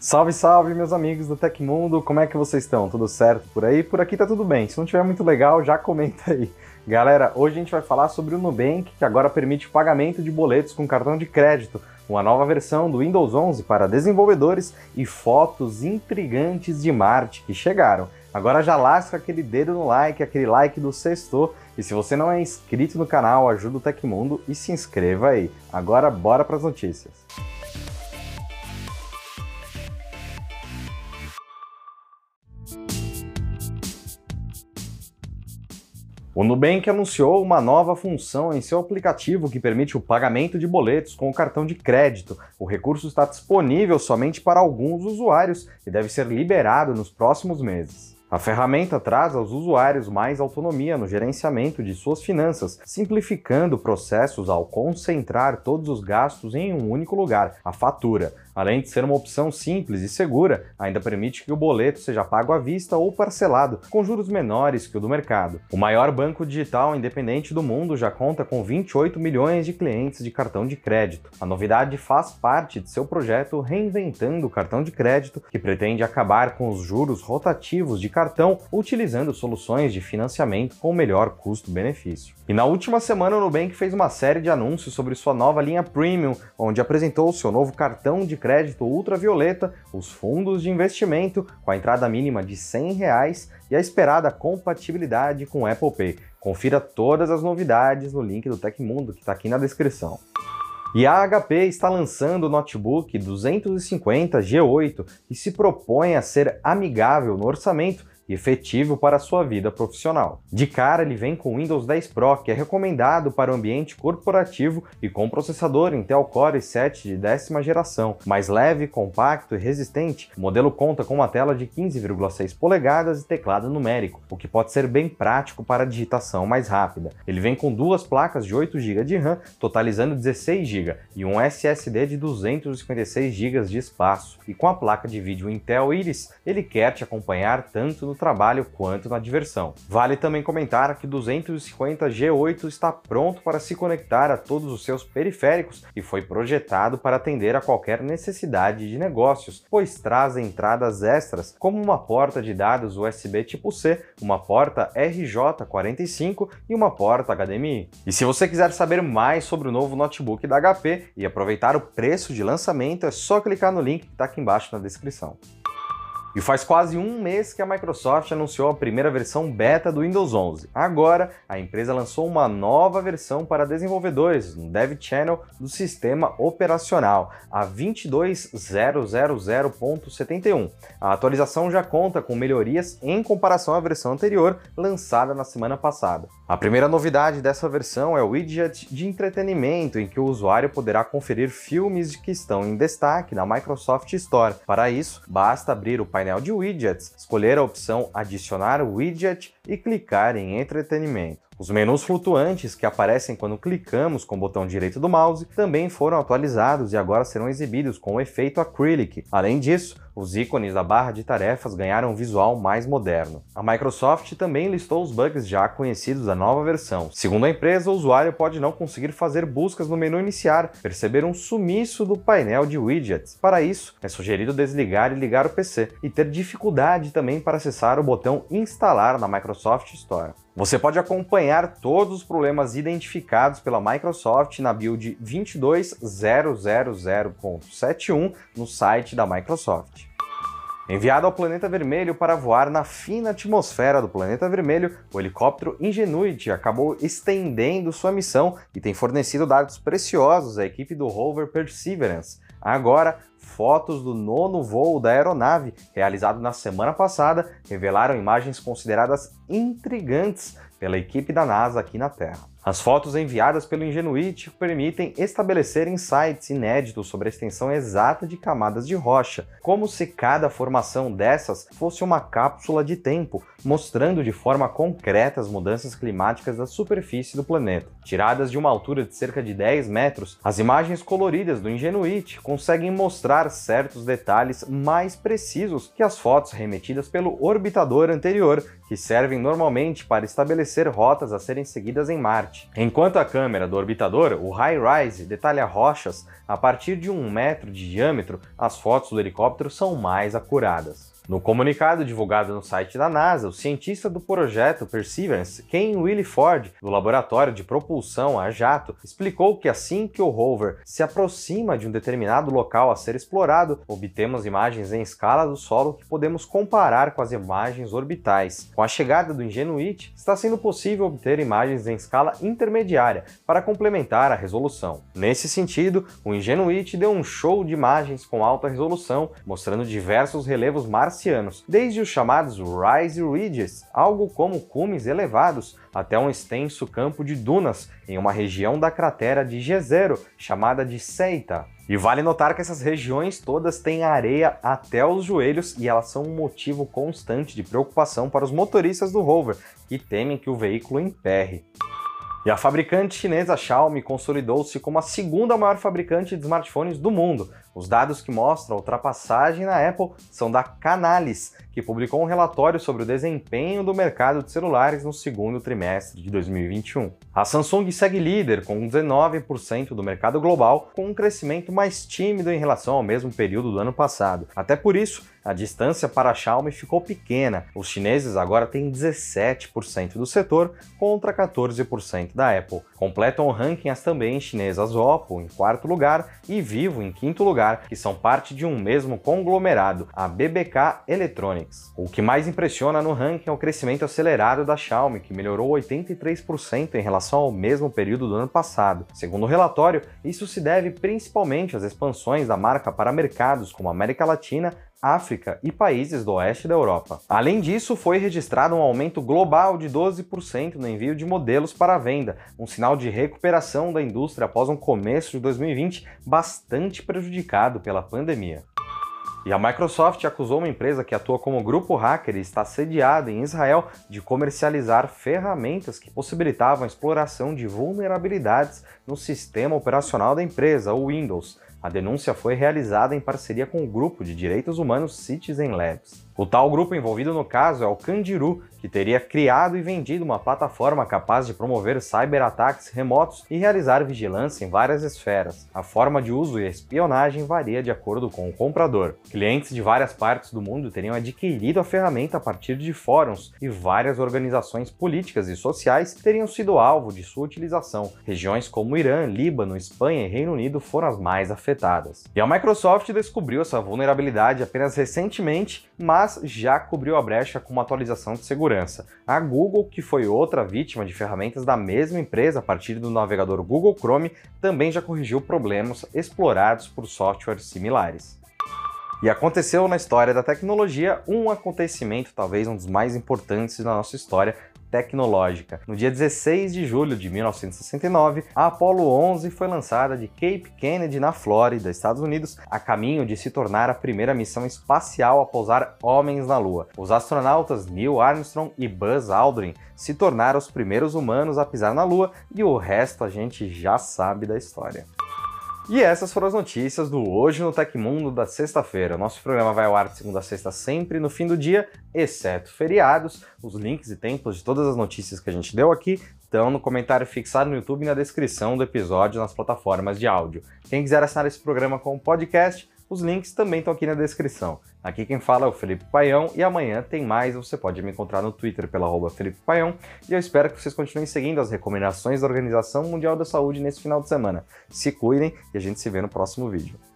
Salve, salve, meus amigos do Tecmundo, como é que vocês estão? Tudo certo por aí? Por aqui tá tudo bem. Se não tiver muito legal, já comenta aí. Galera, hoje a gente vai falar sobre o Nubank, que agora permite o pagamento de boletos com cartão de crédito, uma nova versão do Windows 11 para desenvolvedores e fotos intrigantes de Marte que chegaram. Agora já lasca aquele dedo no like, aquele like do sexto. E se você não é inscrito no canal, ajuda o Tecmundo e se inscreva aí. Agora bora para as notícias. O Nubank anunciou uma nova função em seu aplicativo que permite o pagamento de boletos com o cartão de crédito. O recurso está disponível somente para alguns usuários e deve ser liberado nos próximos meses. A ferramenta traz aos usuários mais autonomia no gerenciamento de suas finanças, simplificando processos ao concentrar todos os gastos em um único lugar, a fatura. Além de ser uma opção simples e segura, ainda permite que o boleto seja pago à vista ou parcelado, com juros menores que o do mercado. O maior banco digital independente do mundo já conta com 28 milhões de clientes de cartão de crédito. A novidade faz parte de seu projeto Reinventando o Cartão de Crédito, que pretende acabar com os juros rotativos de cartão utilizando soluções de financiamento com melhor custo-benefício. E na última semana o Nubank fez uma série de anúncios sobre sua nova linha Premium, onde apresentou seu novo cartão de crédito ultravioleta, os fundos de investimento com a entrada mínima de 100 reais e a esperada compatibilidade com Apple Pay. Confira todas as novidades no link do Tecmundo que está aqui na descrição. E a HP está lançando o notebook 250 G8 e se propõe a ser amigável no orçamento e efetivo para a sua vida profissional. De cara, ele vem com Windows 10 Pro, que é recomendado para o ambiente corporativo e com processador Intel Core i7 de décima geração. Mais leve, compacto e resistente, o modelo conta com uma tela de 15,6 polegadas e teclado numérico, o que pode ser bem prático para a digitação mais rápida. Ele vem com duas placas de 8 GB de RAM, totalizando 16 GB, e um SSD de 256 GB de espaço. E com a placa de vídeo Intel Iris, ele quer te acompanhar tanto no trabalho quanto na diversão. Vale também comentar que 250 G8 está pronto para se conectar a todos os seus periféricos e foi projetado para atender a qualquer necessidade de negócios, pois traz entradas extras como uma porta de dados USB tipo C, uma porta RJ45 e uma porta HDMI. E se você quiser saber mais sobre o novo notebook da HP e aproveitar o preço de lançamento, é só clicar no link que está aqui embaixo na descrição. E faz quase um mês que a Microsoft anunciou a primeira versão beta do Windows 11. Agora, a empresa lançou uma nova versão para desenvolvedores no Dev Channel do sistema operacional, a 22000.71. A atualização já conta com melhorias em comparação à versão anterior, lançada na semana passada. A primeira novidade dessa versão é o widget de entretenimento, em que o usuário poderá conferir filmes que estão em destaque na Microsoft Store. Para isso, basta abrir o de widgets, escolher a opção Adicionar widget e clicar em Entretenimento. Os menus flutuantes que aparecem quando clicamos com o botão direito do mouse também foram atualizados e agora serão exibidos com o efeito acrylic. Além disso, os ícones da barra de tarefas ganharam um visual mais moderno. A Microsoft também listou os bugs já conhecidos da nova versão. Segundo a empresa, o usuário pode não conseguir fazer buscas no menu iniciar, perceber um sumiço do painel de widgets. Para isso, é sugerido desligar e ligar o PC, e ter dificuldade também para acessar o botão instalar na Microsoft Store. Você pode acompanhar todos os problemas identificados pela Microsoft na build 22000.71 no site da Microsoft. Enviado ao planeta vermelho para voar na fina atmosfera do planeta vermelho, o helicóptero Ingenuity acabou estendendo sua missão e tem fornecido dados preciosos à equipe do rover Perseverance. Agora, fotos do nono voo da aeronave, realizado na semana passada, revelaram imagens consideradas intrigantes pela equipe da NASA aqui na Terra. As fotos enviadas pelo Ingenuity permitem estabelecer insights inéditos sobre a extensão exata de camadas de rocha, como se cada formação dessas fosse uma cápsula de tempo, mostrando de forma concreta as mudanças climáticas da superfície do planeta. Tiradas de uma altura de cerca de 10 metros, as imagens coloridas do Ingenuity conseguem mostrar certos detalhes mais precisos que as fotos remetidas pelo orbitador anterior, que servem normalmente para estabelecer rotas a serem seguidas em Marte. Marte. Enquanto a câmera do orbitador, o High-Rise, detalha rochas a partir de um metro de diâmetro, as fotos do helicóptero são mais acuradas. No comunicado divulgado no site da NASA, o cientista do projeto Perseverance, Ken Williford, do Laboratório de Propulsão a Jato, explicou que assim que o rover se aproxima de um determinado local a ser explorado, obtemos imagens em escala do solo que podemos comparar com as imagens orbitais. Com a chegada do Ingenuity, está sendo possível obter imagens em escala intermediária para complementar a resolução. Nesse sentido, o Ingenuity deu um show de imagens com alta resolução, mostrando diversos relevos marcianos marcianos, desde os chamados Rise Ridges, algo como cumes elevados, até um extenso campo de dunas em uma região da cratera de Jezero, chamada de Seita. E vale notar que essas regiões todas têm areia até os joelhos e elas são um motivo constante de preocupação para os motoristas do rover, que temem que o veículo emperre. E a fabricante chinesa Xiaomi consolidou-se como a segunda maior fabricante de smartphones do mundo. Os dados que mostram a ultrapassagem na Apple são da Canalys, que publicou um relatório sobre o desempenho do mercado de celulares no segundo trimestre de 2021. A Samsung segue líder com 19% do mercado global, com um crescimento mais tímido em relação ao mesmo período do ano passado. Até por isso, a distância para a Xiaomi ficou pequena. Os chineses agora têm 17% do setor contra 14% da Apple. Completam o ranking as também chinesas Oppo em quarto lugar e Vivo em quinto lugar, que são parte de um mesmo conglomerado, a BBK Electronics. O que mais impressiona no ranking é o crescimento acelerado da Xiaomi, que melhorou 83% em relação ao mesmo período do ano passado. Segundo o relatório, isso se deve principalmente às expansões da marca para mercados como América Latina, África e países do oeste da Europa. Além disso, foi registrado um aumento global de 12% no envio de modelos para venda, um sinal de recuperação da indústria após um começo de 2020 bastante prejudicado pela pandemia. E a Microsoft acusou uma empresa que atua como grupo hacker e está sediada em Israel de comercializar ferramentas que possibilitavam a exploração de vulnerabilidades no sistema operacional da empresa, o Windows. A denúncia foi realizada em parceria com o grupo de direitos humanos Citizen Labs. O tal grupo envolvido no caso é o Candiru, que teria criado e vendido uma plataforma capaz de promover cyberataques remotos e realizar vigilância em várias esferas. A forma de uso e espionagem varia de acordo com o comprador. Clientes de várias partes do mundo teriam adquirido a ferramenta a partir de fóruns e várias organizações políticas e sociais teriam sido alvo de sua utilização. Regiões como Irã, Líbano, Espanha e Reino Unido foram as mais afetadas. E a Microsoft descobriu essa vulnerabilidade apenas recentemente, mas mas já cobriu a brecha com uma atualização de segurança. A Google, que foi outra vítima de ferramentas da mesma empresa a partir do navegador Google Chrome, também já corrigiu problemas explorados por softwares similares. E aconteceu na história da tecnologia um acontecimento, talvez um dos mais importantes da nossa história, tecnológica. No dia 16 de julho de 1969, a Apollo 11 foi lançada de Cape Kennedy, na Flórida, Estados Unidos, a caminho de se tornar a primeira missão espacial a pousar homens na Lua. Os astronautas Neil Armstrong e Buzz Aldrin se tornaram os primeiros humanos a pisar na Lua e o resto a gente já sabe da história. E essas foram as notícias do Hoje no Tecmundo da sexta-feira. Nosso programa vai ao ar de segunda a sexta sempre no fim do dia, exceto feriados. Os links e tempos de todas as notícias que a gente deu aqui estão no comentário fixado no YouTube e na descrição do episódio nas plataformas de áudio. Quem quiser assinar esse programa como podcast, os links também estão aqui na descrição. Aqui quem fala é o Felipe Paião e amanhã tem mais. Você pode me encontrar no Twitter pela arroba Felipe Paião e eu espero que vocês continuem seguindo as recomendações da Organização Mundial da Saúde nesse final de semana. Se cuidem e a gente se vê no próximo vídeo.